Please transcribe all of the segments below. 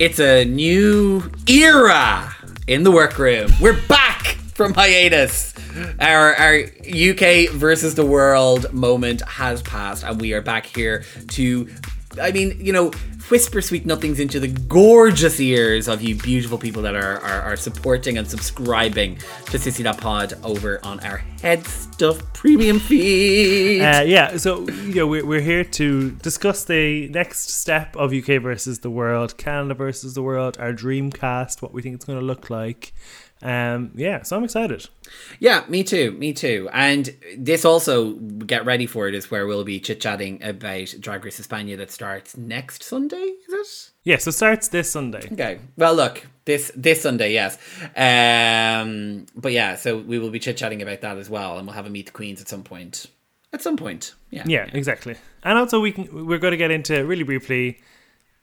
It's a new era in the Werkroom. We're back from hiatus. Our our UK versus the world moment has passed, and we are back here to. I mean, you know, whisper sweet nothings into the gorgeous ears of you beautiful people that are, are, are supporting and subscribing to Sissy That Pod over on our HeadStuff premium feed. Uh, yeah, so you know we're, we're here to discuss the next step of UK versus the world, Canada versus the world, our dream cast, what we think it's going to look like. Um, yeah, so I'm excited. Yeah, me too, me too. And this also, get ready for it, is where we'll be chit chatting about Drag Race España that starts next Sunday, is it? Yeah, so starts this Sunday. Okay. Well, look, this this Sunday, yes. Um, but yeah, so we will be chit chatting about that as well, and we'll have a meet the queens at some point. At some point, yeah. Yeah, yeah. exactly. And also, we can we're going to get into really briefly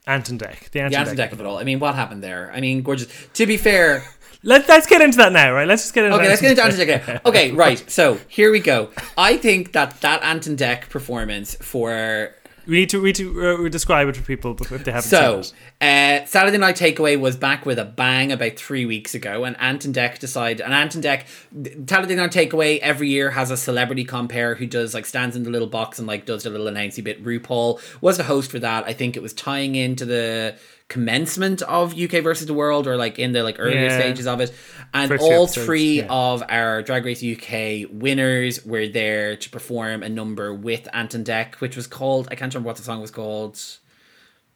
Ant and Dec, the Ant, the Ant Dec of it all. I mean, what happened there? I mean, gorgeous. To be fair. Let, let's get into that now, right? Let's just get into Okay, let's get into Ant and Dec. Okay, right. So here we go. I think that that Ant and Dec performance for we need to we need to uh, describe it for people if they haven't so, seen it. Uh, Saturday Night Takeaway was back with a bang about three weeks ago, and Ant and Dec decided. And Ant and Dec, Saturday Night Takeaway every year has a celebrity compare who does like stands in the little box and like does the little announcey bit. RuPaul was the host for that. I think it was tying into the commencement of UK versus the World or like in the like earlier yeah. stages of it. And First all three yeah. of our Drag Race UK winners were there to perform a number with Ant and Dec, which was called I can't remember what the song was called.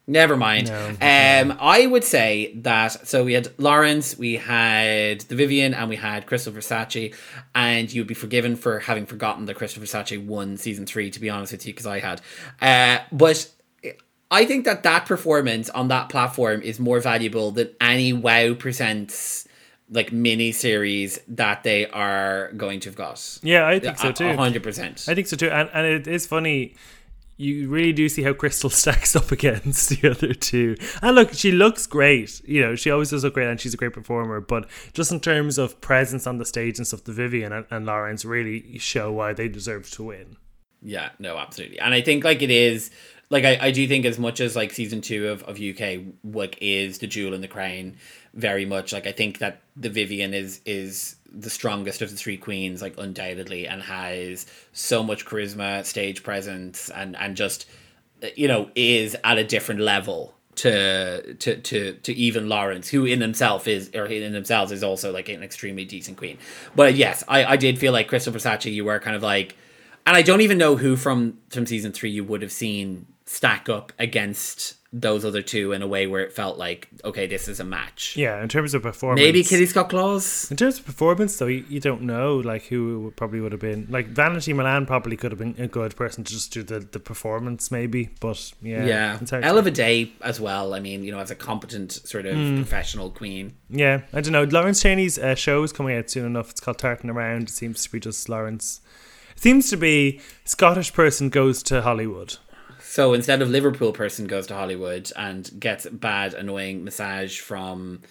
Never mind. No, um, I would say that so we had Lawrence, we had the Vivienne, and we had Krystal Versace, and you'd be forgiven for having forgotten that Krystal Versace won season three. To be honest with you, because I had, uh, but I think that that performance on that platform is more valuable than any WoW presents like mini series that they are going to have got. Yeah, I think so too. hundred percent. I think so too. And and it is funny. You really do see how Krystal stacks up against the other two. And look, she looks great. You know, she always does look great, and she's a great performer. But just in terms of presence on the stage and stuff, the Vivienne and, and Lawrence really show why they deserve to win. Yeah, no, absolutely. And I think like it is like I, I do think as much as like season two of, of UK like is the jewel in the crown very much like I think that the Vivienne is is the strongest of the three queens like undoubtedly and has so much charisma stage presence and and just you know is at a different level to to to to even Lawrence, who in himself is or in themselves is also like an extremely decent queen. But yes, I I did feel like Krystal Versace, you were kind of like, and I don't even know who from from season three you would have seen stack up against those other two in a way where it felt like okay this is a match. Yeah in terms of performance. Maybe kitty scott claus in terms of performance though you, you don't know like who probably would have been. Like vanity milan probably could have been a good person to just do the, the performance maybe but yeah. Yeah. Hell of a day as well. I mean you know as a competent sort of mm. professional queen. Yeah i don't know. Lawrence chaney's uh, show is coming out soon enough. It's called tartan around. It seems to be just lawrence. It seems to be scottish person goes to hollywood so instead of Liverpool person goes to Hollywood and gets bad, annoying massage from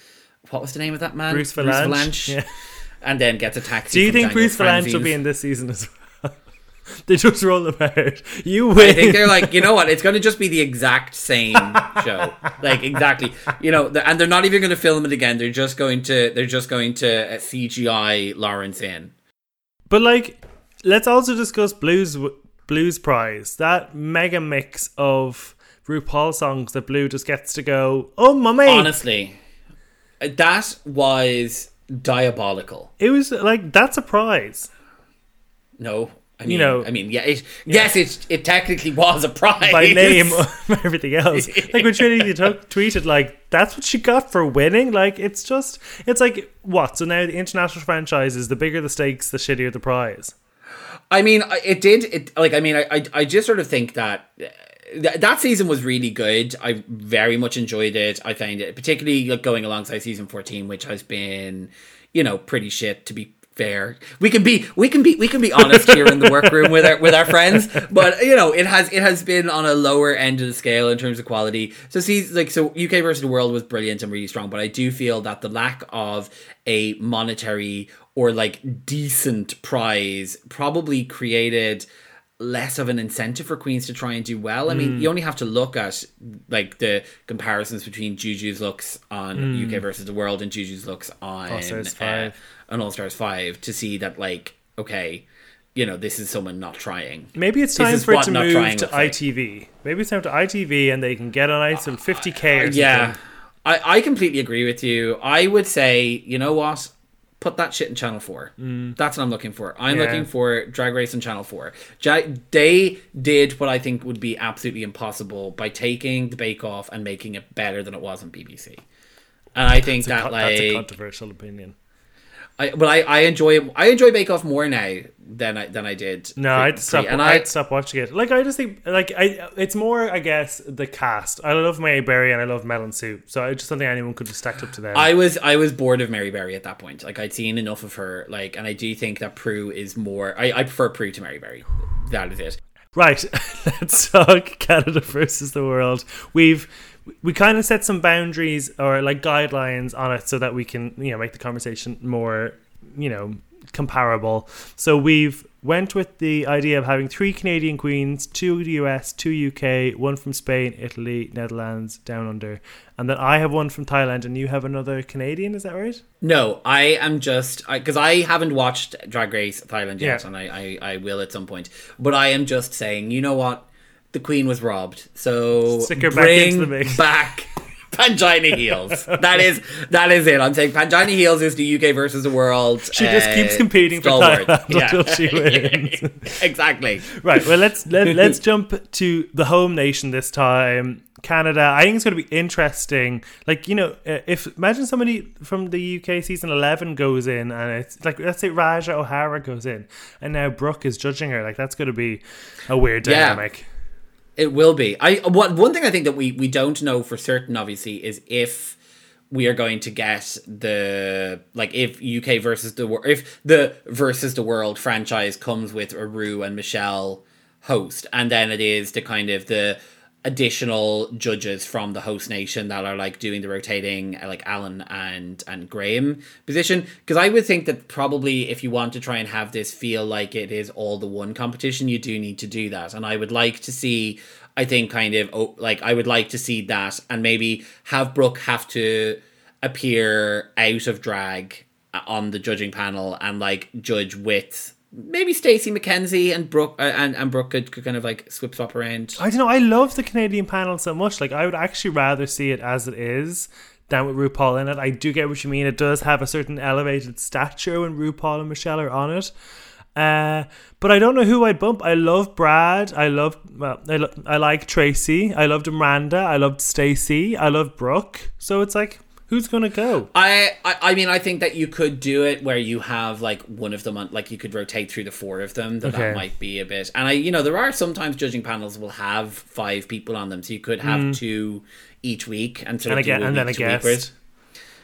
what was the name of that man? Bruce Vilanch. Bruce Vilanch yeah. And then gets a taxi. Do you think Daniel Bruce Vilanch will be in this season as well? they just roll them out. You win. I think they're like, you know what? It's going to just be the exact same show, like exactly. You know, and they're not even going to film it again. They're just going to. They're just going to uh, CGI Lawrence in. But like, let's also discuss Blu's Blu's Prize, that mega mix of RuPaul songs that Blu just gets to go, oh, mummy. Honestly, that was diabolical. It was like, that's a prize. No, I mean, you know, I mean, yeah, it, yeah. yes, it it technically was a prize by name, everything else. Like when Trinity t- tweeted, like that's what she got for winning. Like it's just, it's like what? So now the international franchises, the bigger the stakes, the shittier the prize. I mean, it did. It like I mean, I I, just sort of think that that season was really good. I very much enjoyed it. I found it particularly like going alongside season fourteen, which has been, you know, pretty shit to be fair. We can be we can be we can be honest here in the Werkroom with our with our friends, but you know, it has it has been on a lower end of the scale in terms of quality. So see like so UK versus the world was brilliant and really strong, but I do feel that the lack of a monetary or like decent prize probably created less of an incentive for queens to try and do well. I mean, you only have to look at like the comparisons between Juju's looks on UK versus the world and Juju's looks on All Stars uh, 5. On All Stars Five to see that like okay, you know, this is someone not trying. Maybe it's time for it to move trying to looks like. ITV. Maybe it's time to ITV and they can get on it some 50k. Yeah, I, I completely agree with you. I would say, you know what? Put that shit in Channel 4. Mm. That's what I'm looking for. I'm Yeah. looking for Drag Race on Channel 4. Ja- they did what I think would be absolutely impossible by taking the Bake Off and making it better than it was on BBC. And I think That's, a, that, that's a like, controversial opinion. I, but I, I enjoy I enjoy Bake Off more now than I than I did. No, pre- I'd stop. pre- and I'd I stop watching it. Like I just think, like I, it's more, I guess, the cast. I love Mary Berry and I love Mel and Sue, so I just don't think anyone could have stacked up to them. I was I was bored of Mary Berry at that point. Like I'd seen enough of her. Like, and I do think that Prue is more. I, I prefer Prue to Mary Berry. That is it. Right, let's talk Canada versus the world. We've we kind of set some boundaries or like guidelines on it so that we can you know make the conversation more you know comparable. So we've went with the idea of having three Canadian queens, two US, two UK, one from Spain, Italy, Netherlands, down under, and then I have one from Thailand and you have another Canadian. Is that right? No, I am just because I, haven't watched Drag Race Thailand yet, Yeah. and I, I I will at some point. But I am just saying, you know what? The Queen was robbed, so Stick her back bring into the mix. back Pangina Heels. that is that is it. I'm saying Pangina Heels is the UK versus the world. She just uh, keeps competing for. Thailand Yeah. until she wins. exactly. Right. Well, let's let, let's jump to the home nation this time, Canada. I think it's going to be interesting. Like you know, uh, if imagine somebody from the UK season eleven goes in, and it's like let's say Ra'Jah O'Hara goes in, and now Brooke is judging her. Like that's going to be a weird Yeah. It will be. I what one thing I think that we we don't know for certain, obviously, is if we are going to get the like if UK versus the world if the versus the world franchise comes with a Rue and Michelle host, and then it is the kind of the additional judges from the host nation that are like doing the rotating uh, like Alan and and Graham position. Because I would think that probably if you want to try and have this feel like it is all the one competition you do need to do that. And I would like to see I think kind of oh, like I would like to see that and maybe have Brooke have to appear out of drag uh, on the judging panel and like judge with maybe Stacey McKenzie and Brooke uh, and and Brooke could, could kind of like swip swap around. I don't know. I love the Canadian panel so much. Like I would actually rather see it as it is than with RuPaul in it. I do get what you mean. It does have a certain elevated stature when RuPaul and Michelle are on it. Uh, but I don't know who I'd bump. I love Brad. I love well, I, lo- I like Traci. I loved Amanda. I loved Stacey. I love Brooke. So it's like, who's gonna go? I, I I mean I think that you could do it where you have like one of them on like you could rotate through the four of them that Okay. that might be a bit and I you know there are sometimes judging panels will have five people on them so you could have two each week and sort Hmm. And of again, do a and then a week to week guest.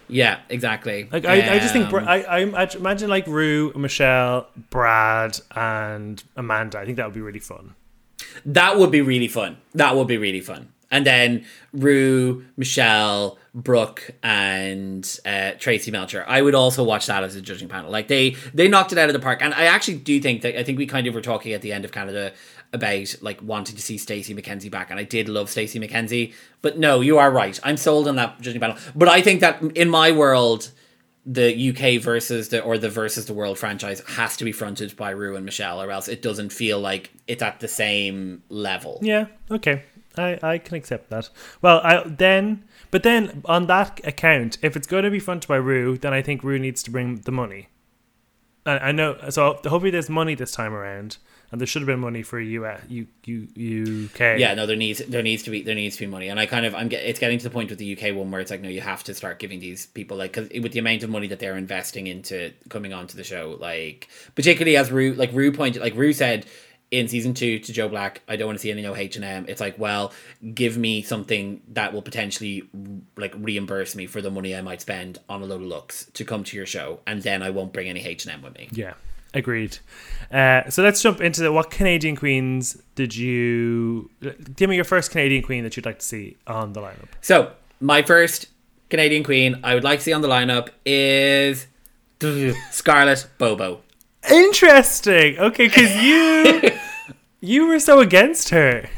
yeah exactly Like I, I just think Bra- Um, I, I imagine like Rue, Michelle, Brad, and Amanda. I think that would be really fun. That would be really fun. That would be really fun. And then Rue, Michelle, Brooke, and uh, Traci Melchor. I would also watch that as a judging panel. Like they they knocked it out of the park. And I actually do think that I think we kind of were talking at the end of Canada about like wanting to see Stacey McKenzie back, and I did love Stacey McKenzie. But no, you are right. I'm sold on that judging panel. But I think that in my world, the UK versus the or the versus the world franchise has to be fronted by Rue and Michelle, or else it doesn't feel like it's at the same level. Yeah, okay. I, I can accept that. Well, I then, but then on that account, if it's going to be fronted by Rue, then I think Rue needs to bring the money. I, I know, so hopefully there's money this time around, and there should have been money for US, U, U, UK. Yeah, no, there needs there needs to be there needs to be money, and I kind of I'm get, it's getting to the point with the UK one where it's like no, you have to start giving these people like because with the amount of money that they're investing into coming onto the show, like particularly as Rue like Rue pointed like Rue said in season two to Joe Black, I don't want to see any no H and M. It's like well, give me something that will potentially like reimburse me for the money I might spend on a load of looks to come to your show, and then I won't bring any H and M with me. Yeah, agreed. Uh, so let's jump into the, what Canadian queens did you give me your first Canadian queen that you'd like to see on the lineup? So, my first Canadian queen I would like to see on the lineup is Scarlett Bobo. Interesting. Okay, because you You were so against her.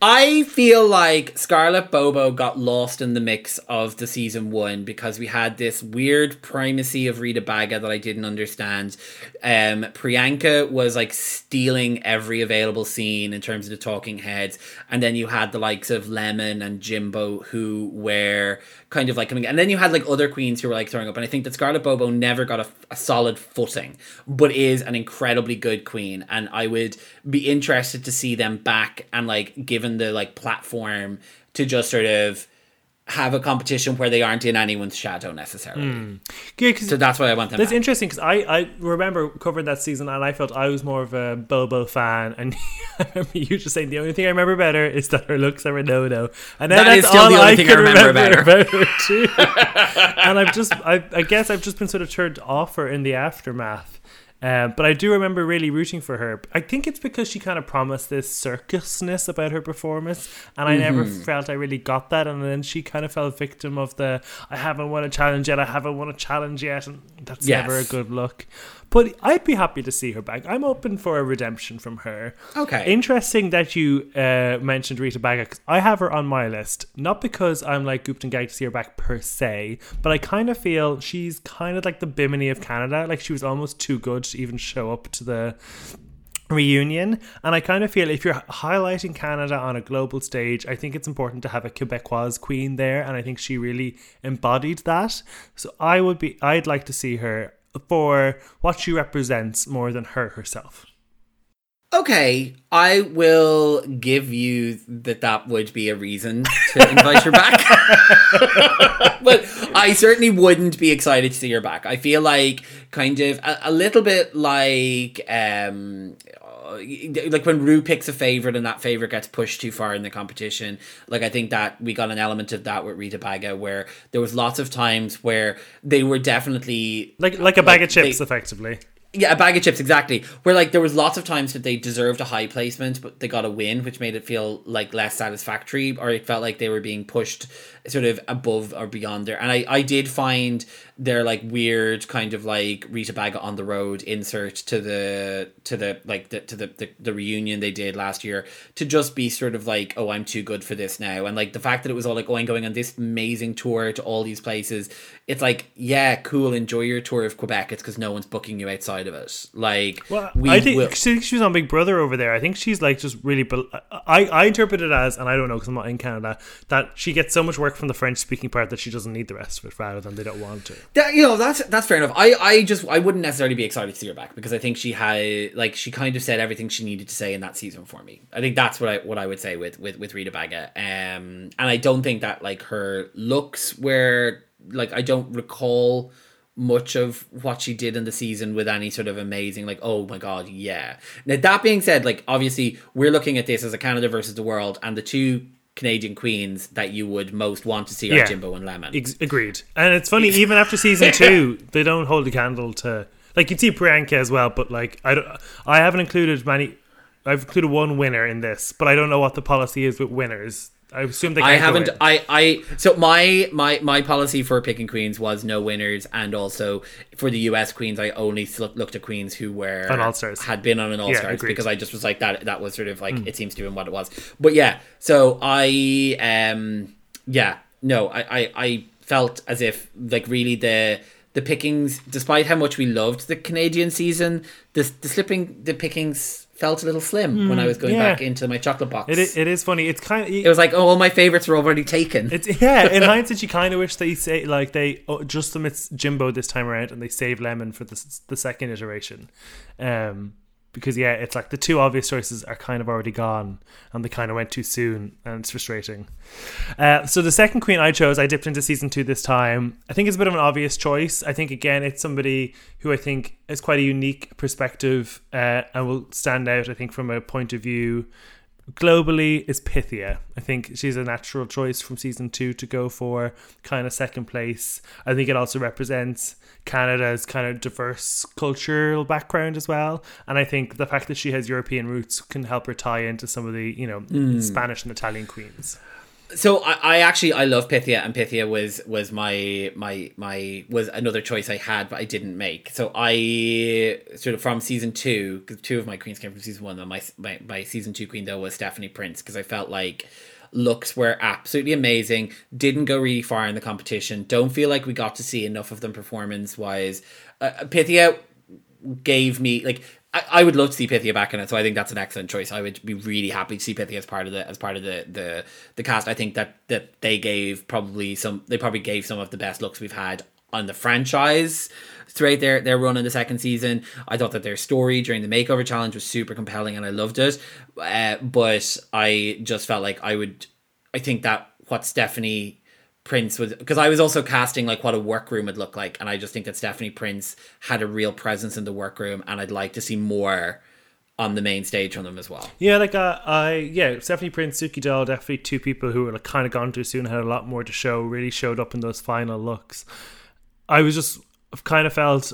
I feel like Scarlett Bobo got lost in the mix of the season one because we had this weird primacy of Rita Baga that I didn't understand. Um, Priyanka was like stealing every available scene in terms of the talking heads, and then you had the likes of Lemon and Jimbo who were kind of like coming, and then you had like other queens who were like throwing up. And I think that Scarlett Bobo never got a, a solid footing, but is an incredibly good queen, and I would be interested to see them back and like given the like platform to just sort of have a competition where they aren't in anyone's shadow necessarily. Mm. Yeah, so that's why I want them. That's back. interesting because I, I remember covering that season and I felt I was more of a Bobo fan, and I remember you just saying the only thing I remember better is that her looks are a no no, and that that's is still all the only I thing can I remember, remember better. about her too. and I've just, I, I guess I've just been sort of turned off her in the aftermath. Um, but I do remember really rooting for her. I think it's because she kind of promised this circusness about her performance, and I never Mm-hmm. felt I really got that. And then she kind of fell victim of the I haven't won a challenge yet, I haven't won a challenge yet, and that's Yes. never a good look. But I'd be happy to see her back. I'm open for a redemption from her. Okay. Interesting that you uh, mentioned Rita Baga 'cause I have her on my list. Not because I'm like Gooped and Gag to see her back per se, but I kind of feel she's kind of like the Bimini of Canada. Like she was almost too good even show up to the reunion. And I kind of feel if you're highlighting Canada on a global stage, I think it's important to have a Quebecois queen there. And I think she really embodied that. So I would be, I'd like to see her for what she represents more than her herself. Okay, I will give you that that would be a reason to invite her back. but I certainly wouldn't be excited to see her back. I feel like kind of a, a little bit like um uh, like when Rue picks a favorite and that favorite gets pushed too far in the competition. Like I think that we got an element of that with Rita Baga where there was lots of times where they were definitely Like like a bag Like, of chips, they- effectively. Yeah, a bag of chips, exactly. Where like there was lots of times that they deserved a high placement, but they got a win, which made it feel like less satisfactory, or it felt like they were being pushed sort of above or beyond there. And I, I did find their like weird kind of like Rita Baga on the road insert to the to the like the to the, the, the reunion they did last year to just be sort of like, oh, I'm too good for this now. And like the fact that it was all like, oh, I'm going on this amazing tour to all these places. It's like, yeah, cool, enjoy your tour of Quebec. It's because no one's booking you outside of it. Like Well, we I think will- she, she was on Big Brother over there. I think she's like just really. bel- I I interpret it as, and I don't know because I'm not in Canada, that she gets so much work from the French speaking part that she doesn't need the rest of it, rather than they don't want to. That, you know that's that's fair enough. I I just I wouldn't necessarily be excited to see her back because I think she had like she kind of said everything she needed to say in that season for me. I think that's what I what I would say with with with Rita Baga. Um, and I don't think that like her looks were like I don't recall much of what she did in the season with any sort of amazing like oh my god yeah now that being said like obviously we're looking at this as a canada versus the world and the two canadian queens that you would most want to see are Yeah. jimbo and lemon Ex- agreed. And it's funny, even after season two, they don't hold a candle to like you'd see Priyanka as well, but like I don't, I haven't included many. I've included one winner in this, but I don't know what the policy is with winners. I assume they. Can't I haven't. I. I. So my my my policy for picking queens was no winners, and also for the U.S. queens, I only looked at queens who were On All-Stars. had been on an All Stars. Hmm. because I just was like that. That was sort of like it seems to be what it was. But yeah, so I um yeah no I I, I felt as if like really the the pickings, despite how much we loved the Canadian season, the the slipping the pickings felt a little slim when I was going Hmm, yeah. back into my chocolate box. It, it is funny. It's kind of It was like, oh, all my favorites were already taken. It's yeah. In hindsight, you kind of wish they say like they oh, just omits Jimbo this time around and they save Lemon for the the second iteration, um, because yeah, it's like the two obvious choices are kind of already gone and they kind of went too soon and it's frustrating. Uh, so the second queen I chose, I dipped into season two this time. I think it's a bit of an obvious choice. I think again, it's somebody who I think is quite a unique perspective uh, and will stand out. I think from a point of view globally is Pythia. I think she's a natural choice from season two to go for kind of second place. I think it also represents Canada's kind of diverse cultural background as well. And I think the fact that she has European roots can help her tie into some of the, you know, mm. Spanish and Italian queens. So I, I actually I love Pythia and Pythia was was my my my was another choice I had but I didn't make. So I sort of from season two because two of my queens came from season one. And my my my season two queen though was Stephanie Prince because I felt like looks were absolutely amazing. Didn't go really far in the competition. Don't feel like we got to see enough of them performance wise. Uh, Pythia gave me like I, I would love to see Pythia back in it, so I think that's an excellent choice. I would be really happy to see Pythia as part of the as part of the the, the cast. I think that that they gave probably some they probably gave some of the best looks we've had on the franchise throughout their their run in the second season. I thought that their story during the makeover challenge was super compelling and I loved it. Uh, but I just felt like I would I think that what Stephanie Prince was because I was also casting like what a workroom would look like, and I just think that Stephanie Prince had a real presence in the workroom, and I'd like to see more on the main stage on them as well. Yeah, like uh, I yeah, Stephanie Prince, Suki Doll, definitely two people who were like kind of gone too soon, had a lot more to show, really showed up in those final looks. I was just kind of felt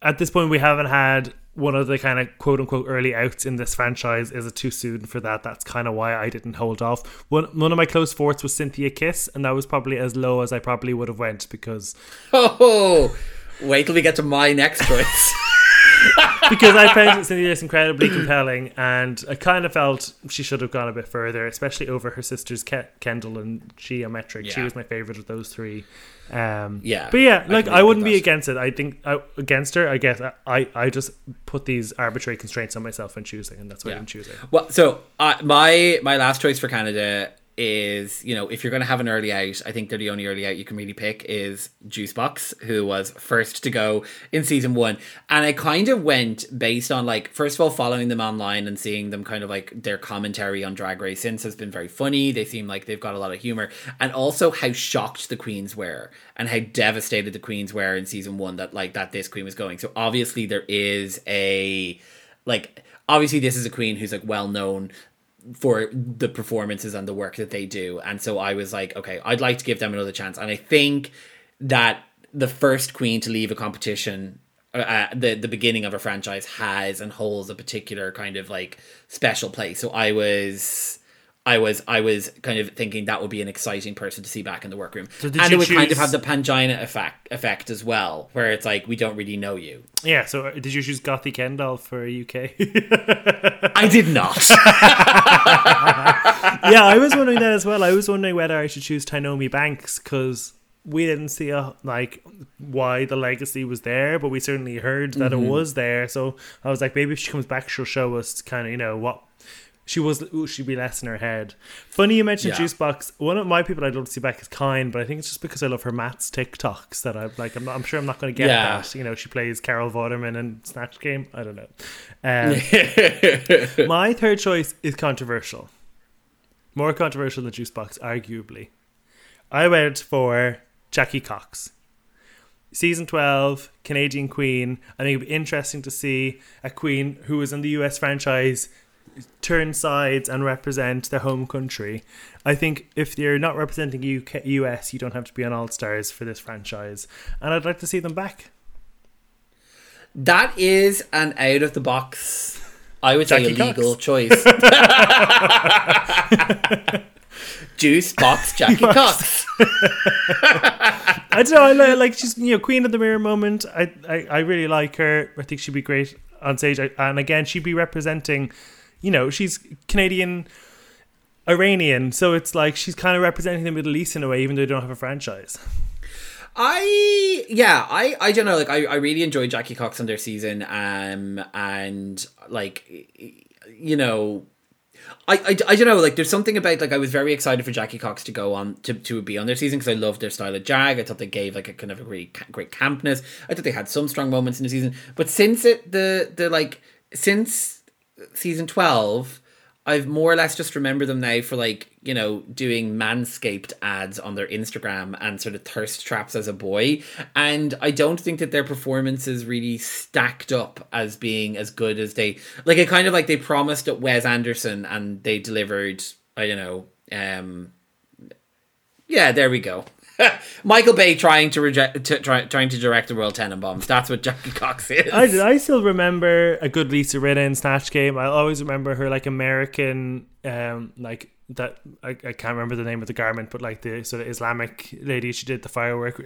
at this point we haven't had one of the kind of quote unquote early outs in this franchise is it too soon for that. That's kind of why i didn't hold off. One, one of my close fourths was synthia kiss and that was probably as low as i probably would have went because oh wait till we get to my next choice because I found Synthia incredibly compelling, and I kind of felt she should have gone a bit further, especially over her sisters Ke- Kendall and Gia Metric. Yeah. She was my favorite of those three. Um, yeah, but yeah, like I, I wouldn't be against it. I think I, against her. I guess I, I just put these arbitrary constraints on myself when choosing, and that's why yeah. I'm choosing. Well, so uh, my my last choice for Canada is you know if you're going to have an early out i think they're the only early out you can really pick is juice boxx who was first to go in season one. And i kind of went based on like first of all following them online and seeing them kind of like their commentary on drag race since has been very funny. They seem like they've got a lot of humor. And also how shocked the queens were and how devastated the queens were in season one that like that this queen was going. So obviously there is a like obviously this is a queen who's like well known for the performances and the work that they do. And so I was like, okay, I'd like to give them another chance. And I think that the first queen to leave a competition uh, uh, the the beginning of a franchise has and holds a particular kind of like special place. So I was I was I was kind of thinking that would be an exciting person to see back in the workroom, so and it would choose... kind of have the Pangina effect effect as well, where it's like we don't really know you. Yeah. So uh, did you choose Gothy Kendoll for UK? I did not. yeah, I was wondering that as well. I was wondering whether I should choose Tainomi Banks because we didn't see a, like why the legacy was there, but we certainly heard that mm-hmm. it was there. So I was like, maybe if she comes back, she'll show us kind of you know what she was ooh, she'd be less in her head. Funny you mentioned yeah. Juice Boxx. One of my people I'd love to see back is Kyne, but I think it's just because I love her Matt's TikToks that I'm like I'm, not, I'm sure I'm not going to get yeah. that. You know, she plays Carol Vorderman in Snatch Game. I don't know. Um, my third choice is controversial, more controversial than Juice Boxx, arguably. I went for Jackie Cox. Season 12, Canadian Queen. I think it'd be interesting to see a queen who was in the US franchise turn sides and represent their home country. I think if you're not representing UK, US, you don't have to be on All Stars for this franchise, and I'd like to see them back. That is an out of the box, I would Jackie say, illegal Cox. choice. Juice Boxx Jackie Cox. I don't know. I like she's you know Queen of the Mirror moment. I, I I really like her. I think she'd be great on stage. And again, she'd be representing you know, she's Canadian Iranian, so it's like she's kind of representing the Middle East in a way, even though they don't have a franchise. I yeah, I I don't know. Like I, I really enjoyed Jackie Cox on their season, um, and like you know, I, I, I don't know. Like there's something about like I was very excited for Jackie Cox to go on to, to be on their season because I loved their style of jag. I thought they gave like a kind of a great great campness. I thought they had some strong moments in the season, but since it the the like since season 12 I've more or less just remember them now for like, you know, doing manscaped ads on their Instagram and sort of thirst traps as a boy. And I don't think that their performances really stacked up as being as good as they like it kind of like they promised at Wes Anderson and they delivered, I don't know, um yeah, there we go. Michael Bay trying to reject, to, try, trying to direct the Royal Tenenbaums. That's what Jackie Cox is. I, I still remember a good Lisa Rinna in Snatch Game. I always remember her like American, um, like that I, I can't remember the name of the garment, but like the sort of Islamic lady she did the firework.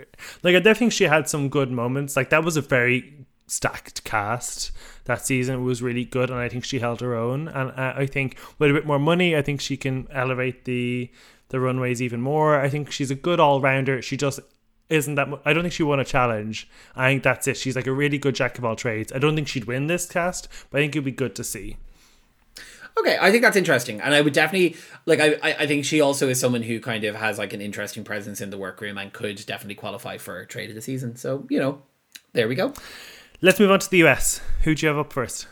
Like I definitely think she had some good moments. Like that was a very stacked cast that season. Was really good, and I think she held her own. And uh, I think with a bit more money, I think she can elevate the the runways even more. I think she's a good all rounder. She just isn't that. Mu- I don't think she won a challenge. I think that's it. She's like a really good jack of all trades. I don't think she'd win this cast, but I think it'd be good to see. Okay, I think that's interesting, and I would definitely like. I I I think she also is someone who kind of has like an interesting presence in the workroom and could definitely qualify for trade of the season. So you know, there we go. Let's move on to the US. Who do you have up first?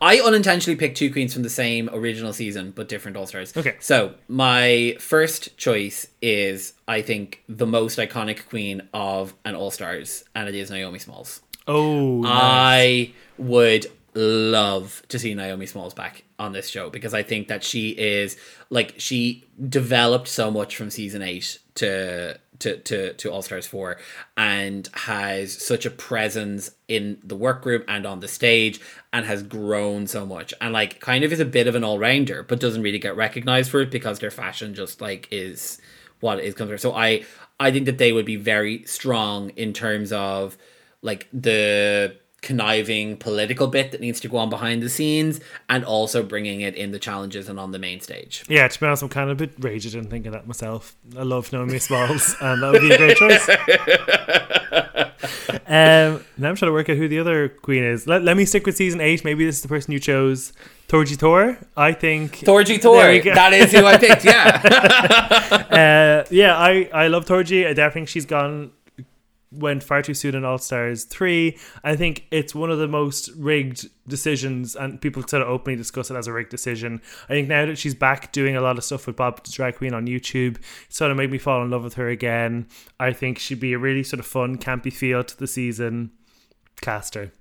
I unintentionally picked two queens from the same original season, but different All Stars. Okay. So my first choice is, I think, the most iconic queen of an All Stars, and it is Naomi Smalls. Oh, I would love to see Naomi Smalls back on this show because I think that she is like she developed so much from season eight to to to, to All Stars four and has such a presence in the workroom and on the stage and has grown so much. And like kind of is a bit of an all rounder but doesn't really get recognized for it because their fashion just like is what is comes so I I think that they would be very strong in terms of like the conniving political bit that needs to go on behind the scenes and also bringing it in the challenges and on the main stage. Yeah, to be honest, I'm kind of a bit raged in thinking that myself. I love Naomi Smalls, and that would be a great choice. um, now I'm trying to work out who the other queen is. Let, let me stick with season eight. Maybe this is the person you chose. Thorgy Thor, I think. We Thor, that is who I picked, yeah. Uh, yeah, I, I love Thorgy. I definitely think she's gone went far too soon in All Stars 3. I think it's one of the most rigged decisions, and people sort of openly discuss it as a rigged decision. I think now that she's back doing a lot of stuff with Bob the Drag Queen on YouTube, sort of made me fall in love with her again. I think she'd be a really sort of fun, campy feel to the season. Caster.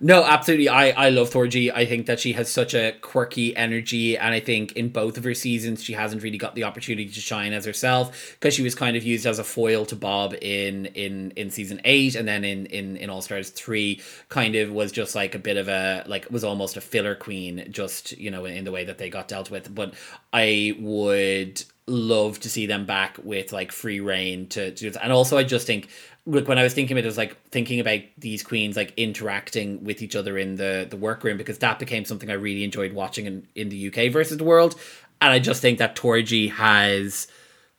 No, absolutely. I, I love Thorgy. I think that she has such a quirky energy, and I think in both of her seasons she hasn't really got the opportunity to shine as herself because she was kind of used as a foil to Bob in in in season eight, and then in in in All Stars three, kind of was just like a bit of a like was almost a filler queen, just you know in the way that they got dealt with. But I would love to see them back with like free reign to, to and also I just think like when I was thinking it, was like thinking about these queens like interacting with each other in the the workroom because that became something I really enjoyed watching in, in the UK versus the world. And I just think that Thorgy has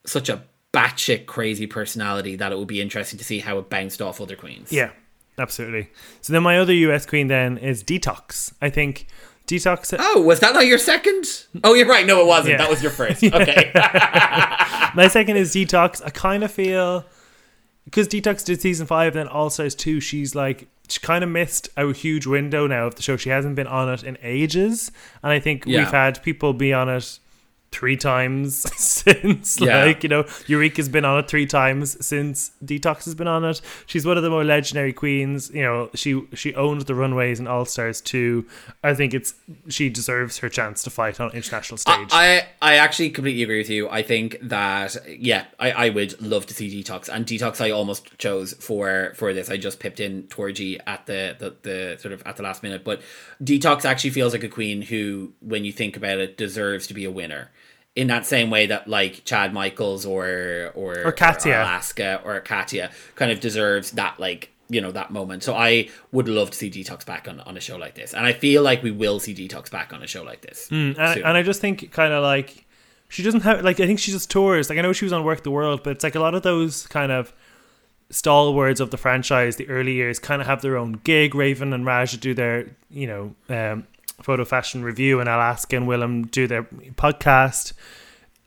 such a batshit crazy personality that it would be interesting to see how it bounced off other queens. Yeah, absolutely. So then my other US queen then is Detox. I think Detox. Oh, was that not your second? Oh, you're right. No, it wasn't. Yeah. That was your first. Okay. My second is Detox. I kind of feel because Detox did season five, then All Stars two. She's like she kind of missed a huge window now of the show. She hasn't been on it in ages, and I think Yeah. we've had people be on it three times since Yeah. like you know Eureka's been on it three times since Detox has been on it. She's one of the more legendary queens. You know she she owned the runways and All Stars too I think it's she deserves her chance to fight on international stage. I, I actually completely agree with you. I think that yeah, I, I would love to see Detox and Detox. I almost chose for for this. I just pipped in Thorgy at the, the the sort of at the last minute, but Detox actually feels like a queen who, when you think about it, deserves to be a winner. In that same way that like Chad Michaels or or Or Katya. Alaska or Katya kind of deserves that like you know that moment. So I would love to see Detox back on, on a show like this, and I feel like we will see Detox back on a show like this. and, soon. and I just think kind of like she doesn't have like I think she just tours. Like I know she was on Work the World, but it's like a lot of those kind of stalwarts of the franchise, the early years, kind of have their own gig. Raven and Raj do their you know um, photo fashion review, and Alaska and Willam do their podcast.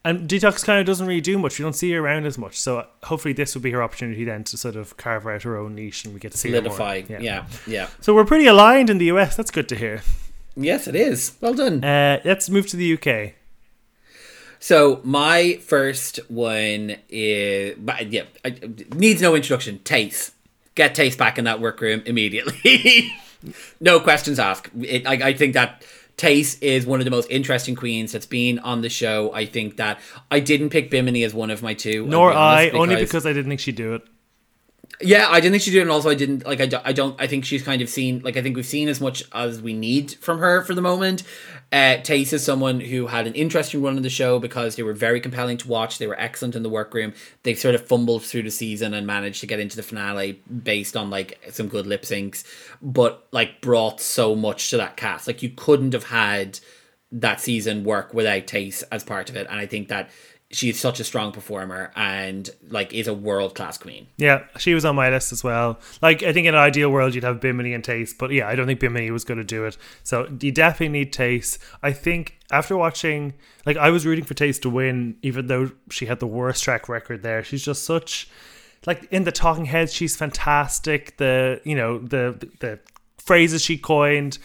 And Detox kind of doesn't really do much. We don't see her around as much. So hopefully this will be her opportunity then to sort of carve out her own niche, and we get to see solidify. Yeah. yeah, So we're pretty aligned in the US. That's good to hear. Yes, it is. Well done. Uh, let's move to the UK. So my first one is, but yeah, I, needs no introduction. Tayce, get Tayce back in that workroom immediately. no questions asked. It, I, I think that Tayce is one of the most interesting queens that's been on the show. I think that I didn't pick Bimini as one of my 2 Nor be I, honest, only because I didn't think she'd do it. Yeah, I didn't think she did, and also I didn't like. I, do, I don't. I think she's kind of seen like I think we've seen as much as we need from her for the moment. Uh, Tayce is someone who had an interesting run in the show because they were very compelling to watch. They were excellent in the workroom. They sort of fumbled through the season and managed to get into the finale based on like some good lip syncs, but like brought so much to that cast. Like you couldn't have had that season work without Tayce as part of it. And I think that she's such a strong performer and like is a world class queen. Yeah, she was on my list as well. Like I think in an ideal world you'd have Bimini and Tayce, but yeah, I don't think Bimini was going to do it. So you definitely need Tayce. I think after watching, like I was rooting for Tayce to win, even though she had the worst track record there. She's just such like in the talking heads, she's fantastic. The you know the the phrases she coined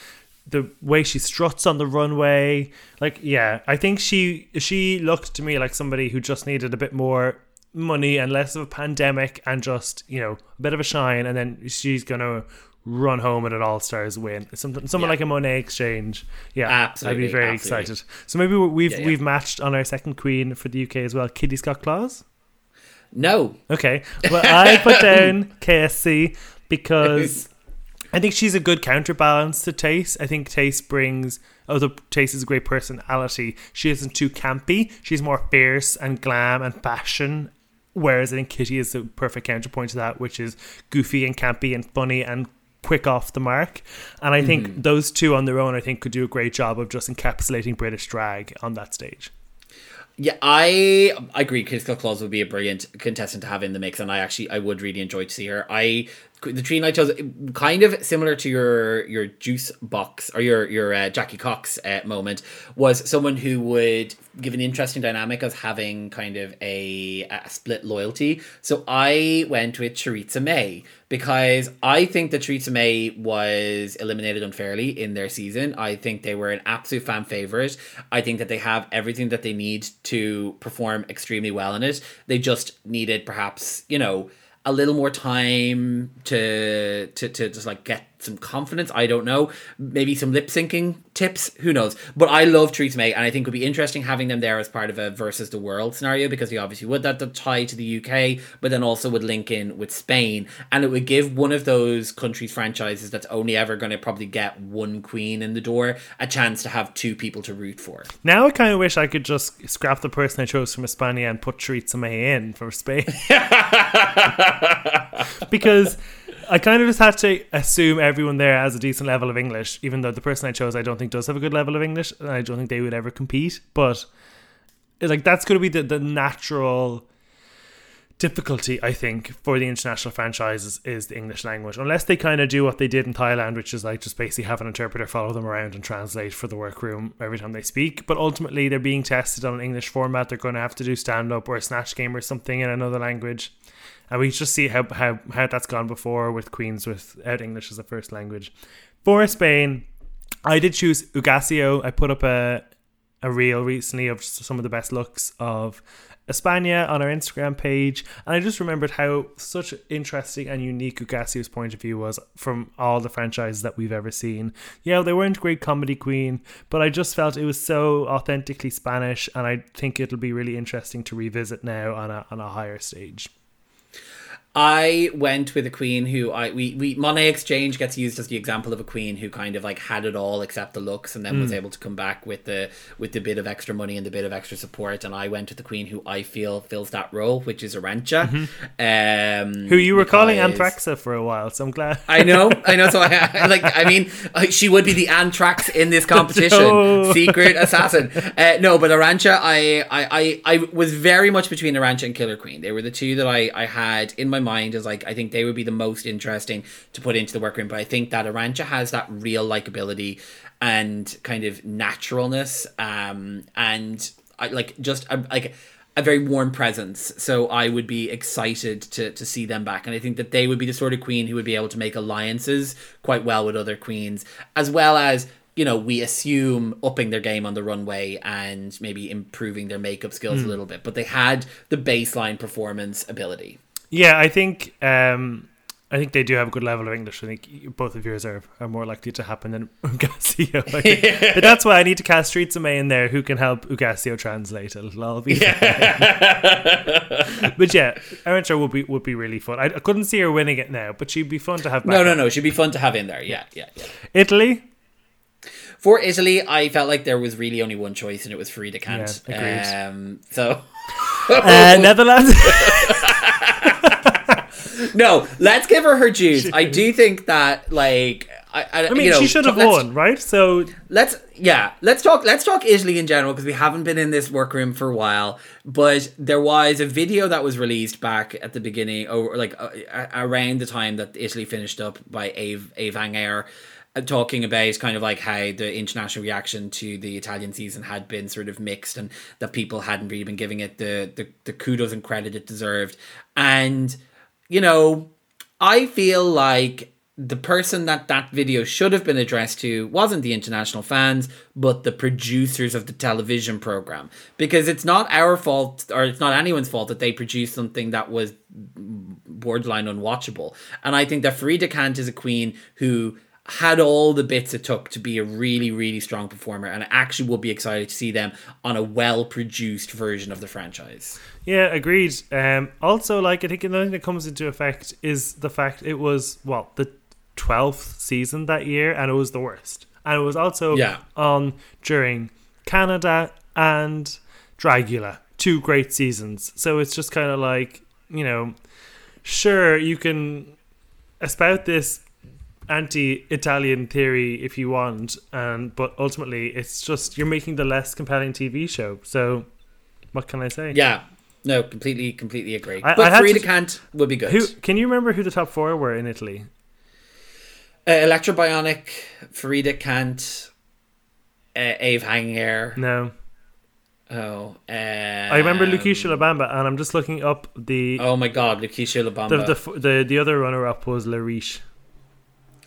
the way she struts on the runway like yeah i think she she looked to me like somebody who just needed a bit more money and less of a pandemic and just you know a bit of a shine and then she's gonna run home with an all stars win something someone yeah. like a Monét X Change. Yeah absolutely i'd be very absolutely. excited so maybe we've Yeah, yeah. we've matched on our second queen for the uk as well kitty scott claus No. okay well i put down ksc because I think she's a good counterbalance to Tayce. I think Tayce brings, although Tayce is a great personality, she isn't too campy. She's more fierce and glam and fashion. Whereas I think Kitty is the perfect counterpoint to that, which is goofy and campy and funny and quick off the mark. And I think mm-hmm. those two on their own, I think, could do a great job of just encapsulating British drag on that stage. Yeah, I I agree. Crystal Claus would be a brilliant contestant to have in the mix, and I actually I would really enjoy to see her. I the tree I chose kind of similar to your your juice boxx or your your uh, Jackie Cox uh, moment was someone who would give an interesting dynamic of having kind of a, a split loyalty. So I went with Choriza May because I think that Choriza May was eliminated unfairly in their season. I think they were an absolute fan favorite. I think that they have everything that they need to perform extremely well in it. They just needed perhaps, you know, a little more time to to to just like get some confidence. I don't know. Maybe some lip syncing tips. Who knows? But I love Choriza May, and I think it would be interesting having them there as part of a versus the world scenario because you obviously would that tie to the UK, but then also would link in with Spain, and it would give one of those countries franchises that's only ever going to probably get one queen in the door a chance to have two people to root for. Now I kind of wish I could just scrap the person I chose from Hispania and put Choriza May in for Spain. because I kind of just had to assume everyone there has a decent level of English, even though the person I chose I don't think does have a good level of English, and I don't think they would ever compete. But like that's going to be the, the natural difficulty I think for the international franchises is the English language, unless they kind of do what they did in Thailand, which is like just basically have an interpreter follow them around and translate for the workroom every time they speak. But ultimately, they're being tested on an English format. They're going to have to do stand up or a snatch game or something in another language. And we just see how, how, how that's gone before with queens without English as a first language. For Spain, I did choose Hugáceo. I put up a a reel recently of some of the best looks of Espana on our Instagram page, and I just remembered how such interesting and unique Hugáceo's point of view was from all the franchises that we've ever seen. Yeah, they weren't great comedy queen, but I just felt it was so authentically Spanish, and I think it'll be really interesting to revisit now on a on a higher stage. I went with a queen who I we we Monet X Change gets used as the example of a queen who kind of like had it all except the looks and then was able to come back with the with the bit of extra money and the bit of extra support and I went to the queen who I feel fills that role which is Arantxa um Who you were calling because- Anthraxa for a while, so I'm glad. I know, I know. So I like. I mean, uh, she would be the Anthrax in this competition, No. secret assassin. Uh, no, but Arantxa, I, I, I, I was very much between Arantxa and Killer Queen. They were the two that I, I had in my mind is like I think they would be the most interesting to put into the workroom. But I think that Arantxa has that real likability and kind of naturalness, um, and I like just a, like a very warm presence. So I would be excited to to see them back, and I think that they would be the sort of queen who would be able to make alliances quite well with other queens, as well as you know we assume upping their game on the runway and maybe improving their makeup skills a little bit. But they had the baseline performance ability. Yeah, I think um, I think they do have a good level of English. I think both of yours are, are more likely to happen than Hugáceo. But that's why I need to cast Streets of May in there who can help Hugáceo translate. It'll all be fine. But yeah, Arantxa would be would be really fun. I, I couldn't see her winning it now, but she'd be fun to have back. No, no, no. Should be fun to have in there. Yeah, yeah, yeah. Italy. for Italy, I felt like there was really only one choice, and it was Farida Kant. Yeah, agreed. Um, so Uh, Netherlands. no, let's give her her dues. I do think that like. I, I, I mean, you know, she should have won, right? So let's yeah let's talk let's talk italy in general because we haven't been in this Werkroom for a while but there was a video that was released back at the beginning or like uh, around the time that italy finished up by ave ave anger talking about kind of like how the international reaction to the italian season had been sort of mixed and that people hadn't really been giving it the the, the kudos and credit it deserved and you know I feel like the person that that video should have been addressed to wasn't the international fans, but the producers of the television program. Because it's not our fault, or it's not anyone's fault that they produced something that was borderline unwatchable. And I think that Farida Kant is a queen who had all the bits it took to be a really, really strong performer. And I actually would be excited to see them on a well produced version of the franchise. Yeah, agreed. Um, also, like I think another thing that comes into effect is the fact it was well the twelfth season that year, and it was the worst. And it was also Yeah. on during Canada and Dragula, two great seasons. So it's just kind of like you know, sure you can espout this anti-Italian theory if you want, and but ultimately it's just you're making the less compelling TV show. So what can I say? Yeah. No, completely, completely agree. I- but I to- Kant would be good. Who can you remember who the top four were in Italy? Uh, Elecktra Bionic, Farida Kant, uh, Ava Hangar. No, Oh, um, I remember Lucretia Labamba, and I'm just looking up the Oh my God, Luquisha Lubamba. the f- the the other runner up was Le Riche.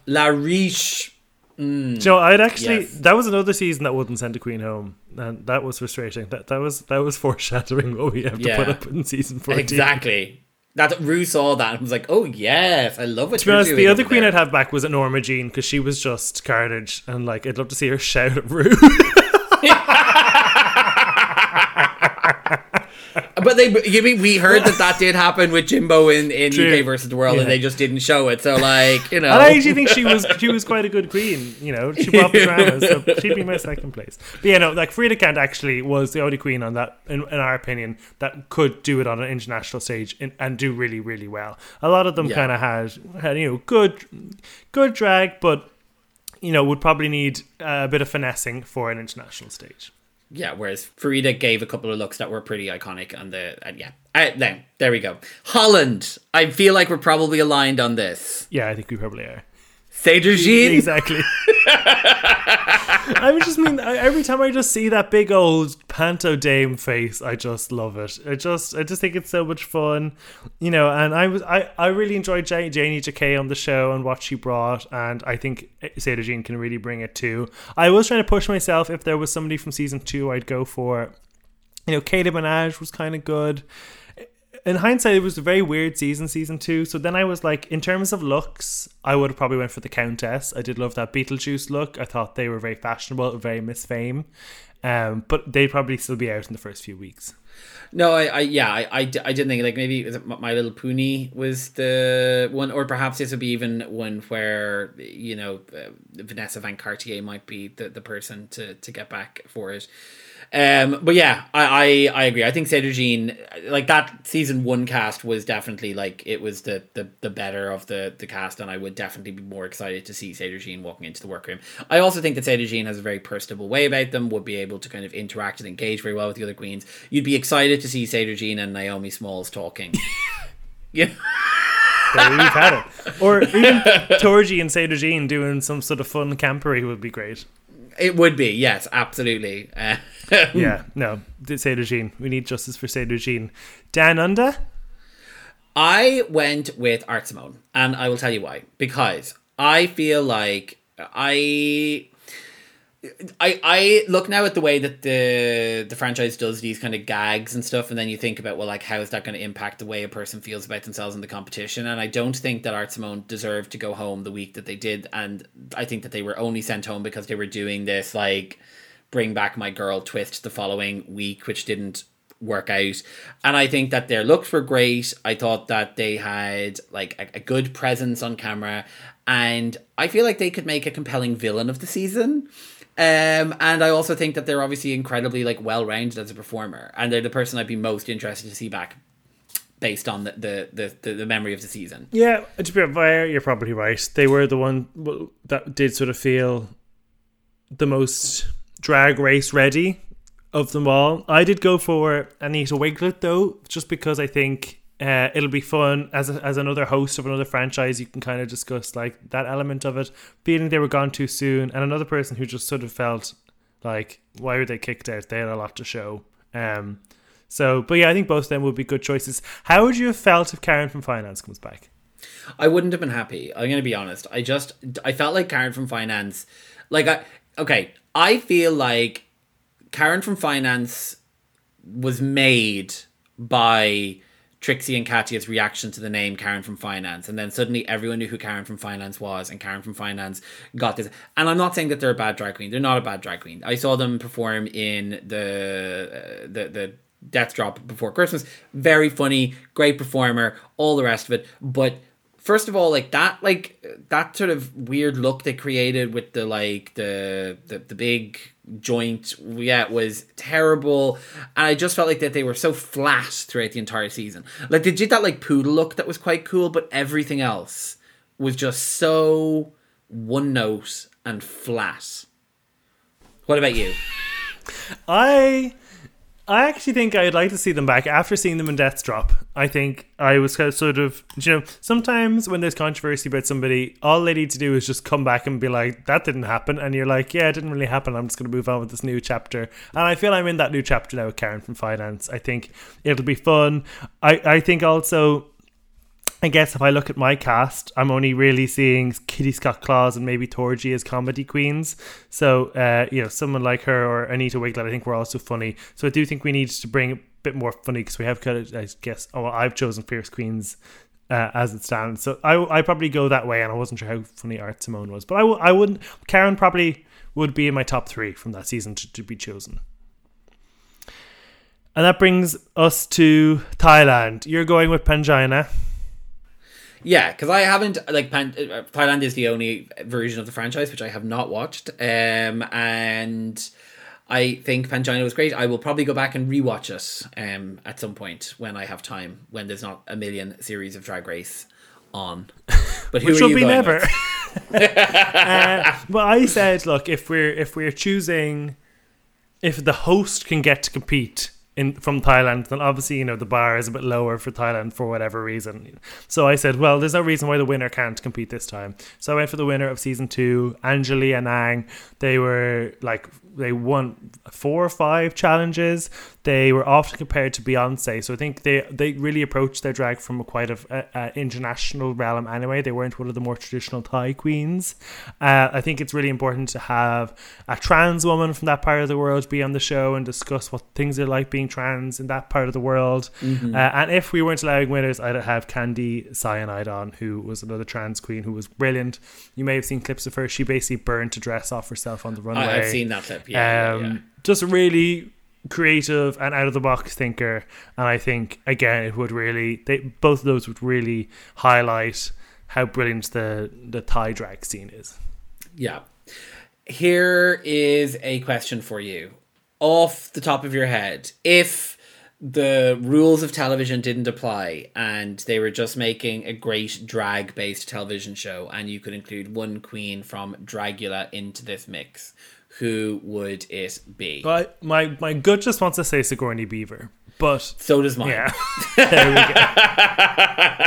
Le Riche. Mm. So I'd actually Yes. that was another season that wouldn't send a queen home, and that was frustrating. That that was that was foreshadowing what we have to put up in season fourteen. Exactly. That Rue saw that and was like, "Oh yes, I love it." To be honest, the other queen there." I'd have back was Norma Jean because she was just carnage, and like I'd love to see her shout at Rue. But they, you mean we heard that that did happen with Jimbo in in True. UK versus the world, Yeah. and they just didn't show it. So like, you know, And I actually think she was she was quite a good queen. You know, she brought the drama, so she'd be my second place. But yeah, no, like Farida Kant actually was the only queen on that, in, in our opinion, that could do it on an international stage and, and do really, really well. A lot of them Yeah. kind of had had you know good good drag, but you know would probably need uh, a bit of finessing for an international stage. Yeah, whereas Farida gave a couple of looks that were pretty iconic, and the and yeah, uh, then there we go. Holland, I feel like we're probably aligned on this. Yeah, I think we probably are. Jean, Exactly. I just mean every time I just see that big old panto dame face, I just love it. I just I just think it's so much fun, you know. And I was I, I really enjoyed Ja- Janey Jacké on the show and what she brought, and I think Sederginne can really bring it too. I was trying to push myself. If there was somebody from season two, I'd go for. You know, Keta Minaj was kind of good in hindsight, it was a very weird season, season two. So then I was like, in terms of looks, I would have probably went for the Countess. I did love that Beetlejuice look. I thought they were very fashionable, very Miss Fame. Um, but they'd probably still be out in the first few weeks. No, I, I yeah, I, I, I didn't think like maybe My Little Puny was the one, or perhaps this would be even one where you know uh, Vanessa Van Cartier might be the, the person to to get back for it. Um, but yeah, I, I, I agree. I think Sederginne, like that season one cast was definitely like it was the, the, the better of the, the cast, and I would definitely be more excited to see Sederginne walking into the workroom. I also think that Sederginne has a very personable way about them, would be able to kind of interact and engage very well with the other queens. You'd be excited to see Sederginne and Naomi Smalls talking. yeah. There you've had it. Or even Thorgy and Sederginne doing some sort of fun campery would be great. It would be, yes, absolutely. Uh, Yeah, no, Sederginne. We need justice for Seda Jean. Down Under? I went with Art Simone, and I will tell you why. Because I feel like I. I, I look now at the way that the the franchise does these kind of gags and stuff, and then you think about well, like how is that going to impact the way a person feels about themselves in the competition? And I don't think that Art Simone deserved to go home the week that they did, and I think that they were only sent home because they were doing this like bring back my girl twist the following week, which didn't work out. And I think that their looks were great. I thought that they had like a, a good presence on camera, and I feel like they could make a compelling villain of the season. Um, and I also think that they're obviously incredibly like well rounded as a performer, and they're the person I'd be most interested to see back, based on the the the, the, the memory of the season. Yeah, to be fair, you're probably right. They were the one that did sort of feel the most drag race ready of them all. I did go for Anita Wigl'it though, just because I think uh, it'll be fun as a, as another host of another franchise. You can kind of discuss like that element of it, feeling they were gone too soon, and another person who just sort of felt like why were they kicked out? They had a lot to show. Um, so, but yeah, I think both of them would be good choices. How would you have felt if Karen from Finance comes back? I wouldn't have been happy. I'm going to be honest. I just I felt like Karen from Finance, like I okay. I feel like Karen from Finance was made by Trixie and Katya's reaction to the name Karen from Finance, and then suddenly everyone knew who Karen from Finance was, and Karen from Finance got this. And I'm not saying that they're a bad drag queen; they're not a bad drag queen. I saw them perform in the uh, the the Death Drop before Christmas. Very funny, great performer, all the rest of it. But first of all, like that, like that sort of weird look they created with the like the the, the big joint, yeah, was terrible. And I just felt like that they were so flat throughout the entire season. Like they did that like poodle look that was quite cool, but everything else was just so one note and flat. What about you? I I actually think I'd like to see them back after seeing them in Death's Drop. I think I was kind of sort of, you know, sometimes when there's controversy about somebody, all they need to do is just come back and be like, that didn't happen. And you're like, yeah, it didn't really happen. I'm just going to move on with this new chapter. And I feel I'm in that new chapter now with Karen from Finance. I think it'll be fun. I, I think also I guess if I look at my cast, I'm only really seeing Kitty Scott Claus and maybe Thorgy as comedy queens. So, uh, you know, someone like her or Anita Wigl'it, I think we're also funny. So I do think we need to bring a bit more funny because we have kind of, I guess, oh, well, I've chosen Fierce Queens uh, as it stands. So I I probably go that way, and I wasn't sure how funny Art Simone was, but I w- I wouldn't. Karen probably would be in my top three from that season to, to be chosen. And that brings us to Thailand. You're going with Pangina. Yeah, because I haven't like Pan- uh, Thailand is the only version of the franchise which I have not watched, um, and I think Pangina was great. I will probably go back and rewatch it um, at some point when I have time, when there's not a million series of Drag Race on. But who Which will be never. uh, but I said, look, if we're if we're choosing, if the host can get to compete in from Thailand, then obviously you know the bar is a bit lower for Thailand for whatever reason. So I said, well, there's no reason why the winner can't compete this time. So I went for the winner of season two, Angele Anang. They were like they won four or five challenges. They were often compared to Beyonce, so I think they they really approached their drag from a quite a, a, a international realm. Anyway, they weren't one of the more traditional Thai queens. Uh, I think it's really important to have a trans woman from that part of the world be on the show and discuss what things are like being trans in that part of the world. Uh, and if we weren't allowing winners, I'd have Kandy Zyanide on, who was another trans queen who was brilliant. You may have seen clips of her. She basically burned a dress off herself on the runway. I, I've seen that clip. Yeah, um, yeah, yeah. just a really creative and out of the box thinker and i think again it would really they both of those would really highlight how brilliant the the thai drag scene is Yeah. Here is a question for you. Off the top of your head, if the rules of television didn't apply and they were just making a great drag based television show and you could include one queen from Dragula into this mix, who would it be? but my my gut just wants to say sigourney beaver but so does mine. yeah there we go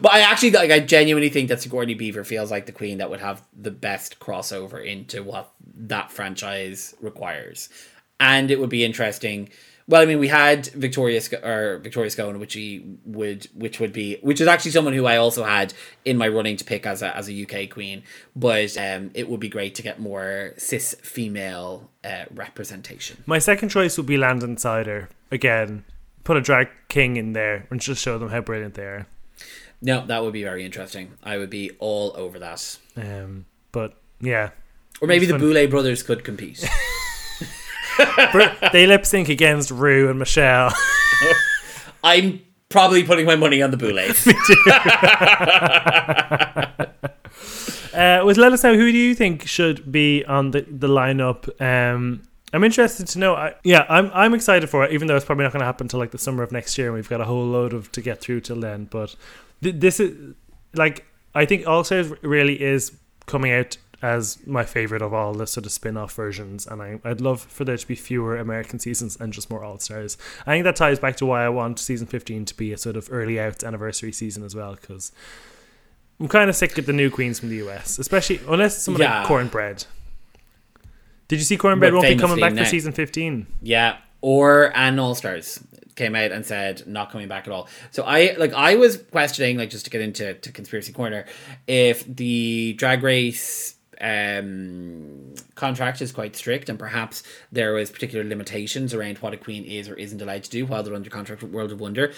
but I actually like I genuinely think that Sigourney Beaver feels like the queen that would have the best crossover into what that franchise requires, and it would be interesting. Well, I mean, we had Victoria Sc- or Victoria Scone, which he would, which would be, which is actually someone who I also had in my running to pick as a as a UK queen. But um, it would be great to get more cis female uh, representation. my second choice would be landon cider again put a drag king in there and just show them how brilliant they are No, that would be very interesting. I would be all over that. um but yeah Or maybe the. Boulet brothers could compete. They lip sync against rue and michelle I'm probably putting my money on the Boulets. Uh, was let us know who do you think should be on the the lineup. Um, I'm interested to know. I, yeah, I'm I'm excited for it, even though it's probably not going to happen until like the summer of next year, and we've got a whole load of to get through till then. But th- this is like I think All Stars really is coming out as my favorite of all the sort of spin-off versions and I, I'd love for there to be fewer American seasons and just more All-Stars. I think that ties back to why I want season 15 to be a sort of early out anniversary season as well because I'm kind of sick of the new queens from the US, especially unless someone Yeah. like Kornbread. Did you see Kornbread won't be coming back for season 15? Yeah, or and All Stars came out and said not coming back at all. So I like I was questioning like just to get into to conspiracy corner if the Drag Race um contract is quite strict and perhaps there was particular limitations around what a queen is or isn't allowed to do while they're under contract with World of Wonder.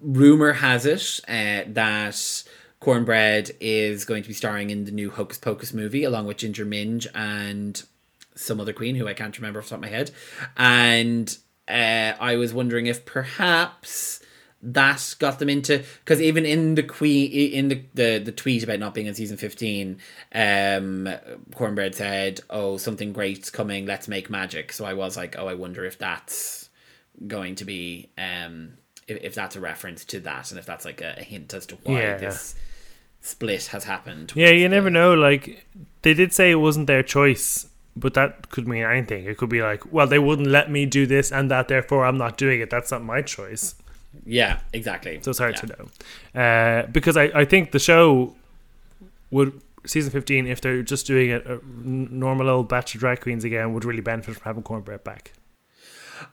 Rumor has it uh, that Kornbread is going to be starring in the new Hocus Pocus movie along with Ginger Minge and some other queen who I can't remember off the top of my head. And uh, I was wondering if perhaps that got them into because even in the queen in the, the the tweet about not being in season 15 um Kornbread said oh something great's coming let's make magic so i was like oh i wonder if that's going to be um if, if that's a reference to that and if that's like a, a hint as to why Yeah. this split has happened Yeah, you the- never know. Like they did say it wasn't their choice, but that could mean anything. It could be like, well, they wouldn't let me do this and that, therefore I'm not doing it. That's not my choice. Yeah exactly So it's hard Yeah. to know. Uh, because I, I think the show would season 15 if they're just doing a, a normal old batch of drag queens again would really benefit from having Kornbread back.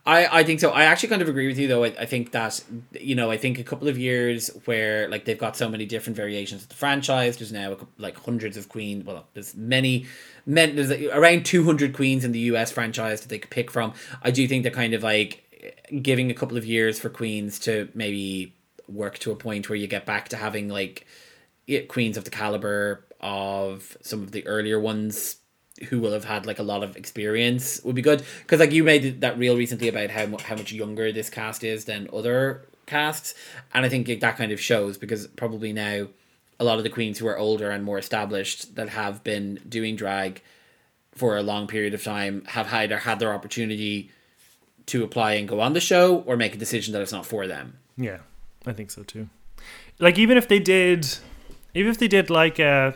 I, I think so. I actually kind of agree with you though. I, I think that you know I think a couple of years where like they've got so many different variations of the franchise. There's now like hundreds of queens. Well, there's many, men, there's like around two hundred queens in the U.S. franchise that they could pick from. I do think they're kind of like giving a couple of years for queens to maybe work to a point where you get back to having like queens of the caliber of some of the earlier ones who will have had like a lot of experience would be good. Because like you made that real recently about how how much younger this cast is than other casts and I think that kind of shows because probably now a lot of the queens who are older and more established that have been doing drag for a long period of time have either had their opportunity to apply and go on the show or make a decision that it's not for them Yeah, I think so too. Like even if they did, even if they did like a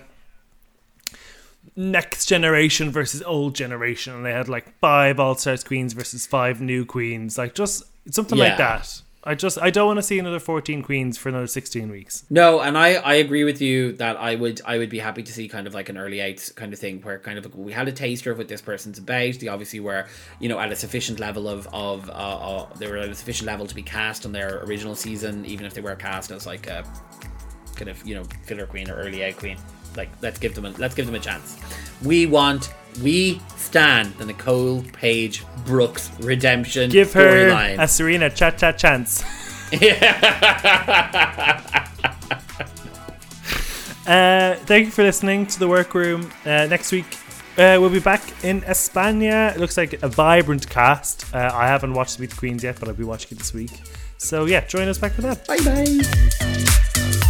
next generation versus old generation, and they had like five All Stars queens versus five new queens, like just something like that. I just I don't want to see another fourteen queens for another sixteen weeks. No, and I, I agree with you that I would I would be happy to see kind of like an early eight kind of thing where kind of we had a taster of what this person's about. They obviously were you know at a sufficient level of of uh, uh, they were at a sufficient level to be cast on their original season, even if they were cast as like a kind of you know filler queen or early eight queen. Like let's give them a let's give them a chance. We want we stand the Nicole Paige Brooks redemption Give her storyline. a Serena cha cha chance. Uh, thank you for listening to the Werkroom. Uh, next week, uh, we'll be back in España. It looks like a vibrant cast. Uh, I haven't watched Meet the Queens yet, but I'll be watching it this week. So, yeah, join us back for that. Bye bye.